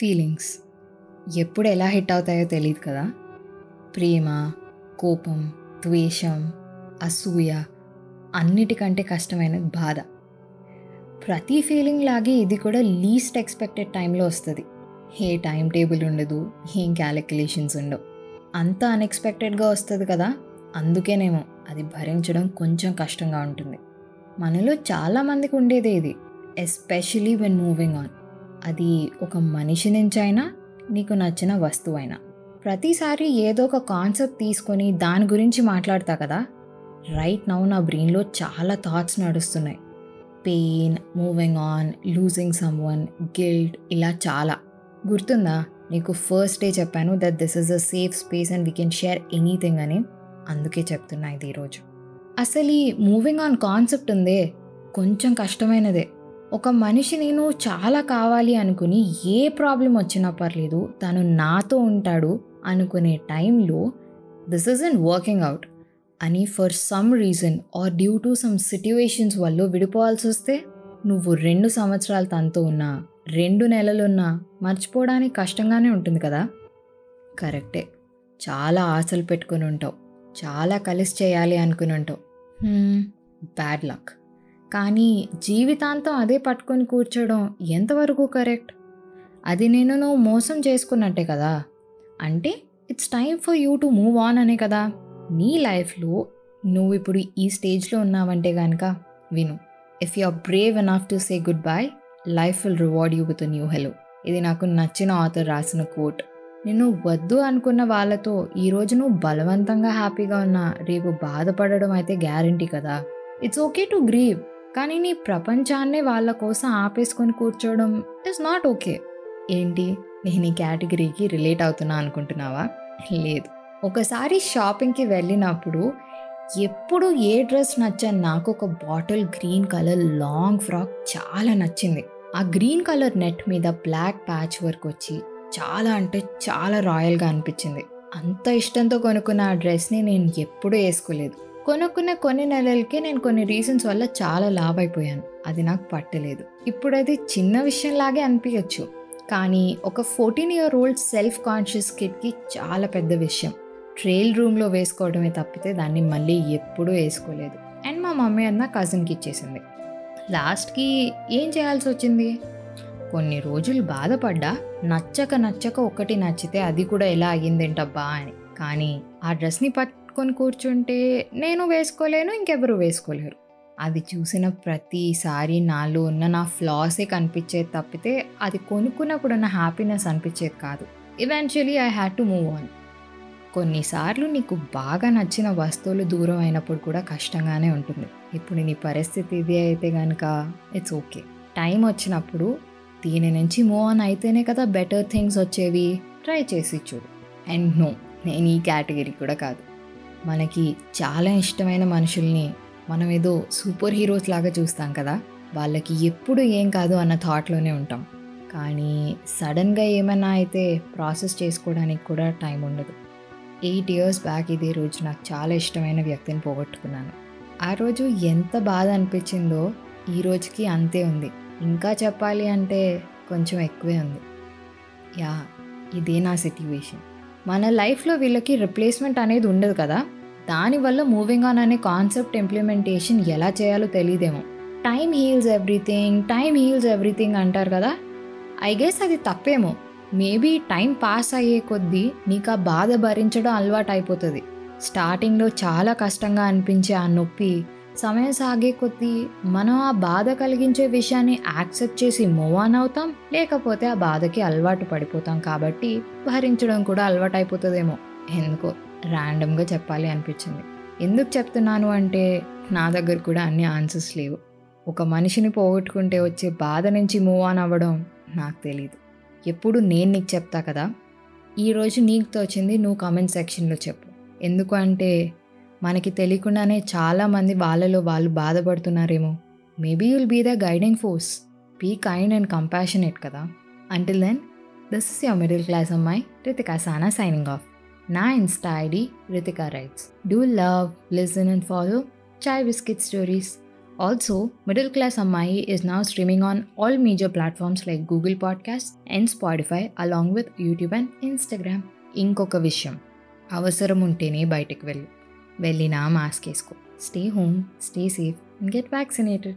Feelings ఎప్పుడు ఎలా hit అవుతాయో తెలియదు కదా. ప్రేమ కోపం ద్వేషం అసూయ అన్నిటికంటే కష్టమైనది బాధ. ప్రతి ఫీలింగ్ లాగే ఇది కూడా లీస్ట్ ఎక్స్పెక్టెడ్ టైంలో వస్తుంది. ఏ టైం టేబుల్ ఉండదు ఏం క్యాలిక్యులేషన్స్ ఉండవు. అంత అన్ఎక్స్పెక్టెడ్గా వస్తుంది కదా. అందుకేనేమో అది భరించడం కొంచెం కష్టంగా ఉంటుంది. మనలో చాలామందికి ఉండేదే ఇది ఎస్పెషలీ వెన్ మూవింగ్ ఆన్ అది ఒక మనిషి నుంచి అయినా నీకు నచ్చిన వస్తువు అయినా ప్రతిసారి ఏదో ఒక కాన్సెప్ట్ తీసుకొని దాని గురించి మాట్లాడతా కదా? రైట్ నౌ నా బ్రెయిన్లో చాలా థాట్స్ నడుస్తున్నాయి. Pain moving on losing someone guilt ఇలా చాలా. గుర్తుందా? నీకు ఫస్ట్ డే చెప్పాను that this is a safe space and we can share anything అని అందుకే చెప్తున్నా ఇది ఈరోజు. అసలు ఈ మూవింగ్ ఆన్ కాన్సెప్ట్ ఉందే కొంచెం కష్టమైనదే. ఒక మనిషి నేను చాలా కావాలి అనుకుని ఏ ప్రాబ్లం వచ్చినా పర్లేదు తను నాతో ఉంటాడు అనుకునే టైంలో this is in working out అని for some reason or due to some situations వల్ల విడిపోవాల్సి వస్తే నువ్వు రెండు సంవత్సరాలు తనతో ఉన్నా రెండు నెలలున్నా మర్చిపోవడానికి కష్టంగానే ఉంటుంది కదా? కరెక్టే. చాలా ఆశలు పెట్టుకుని ఉంటావు. చాలా కలిసి చేయాలి అనుకుని ఉంటావు. Hmm, బ్యాడ్ లక్ కానీ జీవితాంతం అదే పట్టుకొని కూర్చోడం ఎంతవరకు కరెక్ట్? అది నేను నువ్వు మోసం చేసుకున్నట్టే కదా. అంటే it's time for you to move on అనే కదా. నీ లైఫ్లో నువ్వు ఇప్పుడు ఈ స్టేజ్లో ఉన్నావంటే కనుక విను. If you are brave enough to say goodbye life will reward you with new hello ఇది నాకు నచ్చిన ఆథర్ రాసిన కోట్ నిన్ను వద్దు అనుకున్న వాళ్ళతో ఈరోజు నువ్వు బలవంతంగా హ్యాపీగా ఉన్నా రేపు బాధపడడం అయితే గ్యారంటీ కదా. ఇట్స్ ఓకే టు గ్రీవ్ కానీ నీ ప్రపంచాన్నే వాళ్ళ కోసం ఆపేసుకొని కూర్చోవడం ఇస్ నాట్ ఓకే ఏంటి? నేను ఈ కేటగిరీకి రిలేట్ అవుతున్నా అనుకుంటున్నావా? లేదు. ఒకసారి షాపింగ్కి వెళ్ళినప్పుడు ఎప్పుడు ఏ డ్రెస్ నచ్చని నాకు ఒక bottle green colour long frock చాలా నచ్చింది. ఆ గ్రీన్ కలర్ నెట్ మీద బ్లాక్ ప్యాచ్ వర్క్ వచ్చి చాలా అంటే చాలా రాయల్గా అనిపించింది. అంత ఇష్టంతో కొనుక్కున్న ఆ డ్రెస్ని నేను ఎప్పుడూ వేసుకోలేదు. కొనుక్కున్న కొన్ని నెలలకే నేను కొన్ని రీజన్స్ వల్ల చాలా లావ్ అయిపోయాను అది నాకు పట్టలేదు. ఇప్పుడు అది చిన్న విషయంలాగే అనిపించచ్చు కానీ ఒక fourteen year old self conscious కిడ్కి చాలా పెద్ద విషయం. ట్రైల్ రూమ్లో వేసుకోవడమే తప్పితే దాన్ని మళ్ళీ ఎప్పుడూ వేసుకోలేదు. అండ్ మా మమ్మీ అన్న కజిన్కి ఇచ్చేసింది. లాస్ట్కి ఏం చేయాల్సి వచ్చింది? కొన్ని రోజులు బాధపడ్డా నచ్చక నచ్చక ఒకటి నచ్చితే అది కూడా ఎలా అయ్యిందేంటబ్బా అని. కానీ ఆ డ్రెస్ని పట్టుకొని కూర్చుంటే నేను వేసుకోలేను ఇంకెవరు వేసుకోలేరు. అది చూసిన ప్రతిసారి నాలో ఉన్న నా ఫ్లాసే కనిపించేది తప్పితే అది కొనుక్కున్నప్పుడు ఉన్న హ్యాపీనెస్ అనిపించేది కాదు. Eventually I had to move on కొన్నిసార్లు నీకు బాగా నచ్చిన వస్తువులు దూరం అయినప్పుడు కూడా కష్టంగానే ఉంటుంది. ఇప్పుడు నీ పరిస్థితి ఇది అయితే కనుక ఇట్స్ ఓకే టైం వచ్చినప్పుడు దీని నుంచి మూవ్ ఆన్ అయితేనే కదా బెటర్ థింగ్స్ వచ్చేవి. ట్రై చేసి చూడు. అండ్ నో నేను ఈ కేటగిరీ కూడా కాదు. మనకి చాలా ఇష్టమైన మనుషుల్ని మనం ఏదో సూపర్ హీరోస్ లాగా చూస్తాం కదా వాళ్ళకి ఎప్పుడు ఏం కాదు అన్న థాట్లోనే ఉంటాం. కానీ సడన్గా ఏమైనా అయితే ప్రాసెస్ చేసుకోవడానికి కూడా టైం ఉండదు. ఎయిట్ ఇయర్స్ బ్యాక్ ఇదే రోజు నాకు చాలా ఇష్టమైన వ్యక్తిని పోగొట్టుకున్నాను. ఆ రోజు ఎంత బాధ అనిపించిందో ఈ రోజుకి అంతే ఉంది. ఇంకా చెప్పాలి అంటే కొంచెం ఎక్కువే ఉంది. యా ఇదే నా సిట్యువేషన్ మన లైఫ్లో వీళ్ళకి రిప్లేస్మెంట్ అనేది ఉండదు కదా. దానివల్ల మూవింగ్ ఆన్ అనే కాన్సెప్ట్ ఇంప్లిమెంటేషన్ ఎలా చేయాలో తెలియదేమో time heals everything time heals everything అంటారు కదా. ఐ గెస్ అది తప్పేమో. మేబీ టైం పాస్ అయ్యే కొద్దీ నీకు ఆ బాధ భరించడం అలవాటు అయిపోతుంది. స్టార్టింగ్లో చాలా కష్టంగా అనిపించే ఆ నొప్పి సమయం సాగే కొద్దీ మనం ఆ బాధ కలిగించే విషయాన్ని యాక్సెప్ట్ చేసి మూవ్ ఆన్ అవుతాం లేకపోతే ఆ బాధకి అలవాటు పడిపోతాం కాబట్టి భరించడం కూడా అలవాటు అయిపోతుందేమో. ఎందుకో? ర్యాండమ్గా చెప్పాలి అనిపించింది. ఎందుకు చెప్తున్నాను అంటే నా దగ్గర కూడా అన్ని ఆన్సర్స్ లేవు. ఒక మనిషిని పోగొట్టుకుంటే వచ్చే బాధ నుంచి మూవ్ ఆన్ అవ్వడం నాకు తెలియదు ఎప్పుడు నేను నీకు చెప్తా కదా? ఈరోజు నీకు తోచింది నువ్వు కామెంట్ సెక్షన్లో చెప్పు. ఎందుకు అంటే మనకి తెలియకుండానే చాలామంది వాళ్ళలో వాళ్ళు బాధపడుతున్నారేమో. Maybe you'll be the guiding force be kind and compassionate కదా? Until then this is your middle class అమ్మాయి రితికా సానా సైనింగ్ ఆఫ్ నా insta ID Ritika writes. Do love listen and follow chai biscuit stories. Also middle class అమ్మాయి is నా streaming on all major platforms like Google podcast and Spotify along with YouTube and Instagram ఇంకొక విషయం అవసరం ఉంటేనే బయటకు వెళ్ళు. వెళ్ళినా mask వేసుకో. Stay home stay safe get vaccinated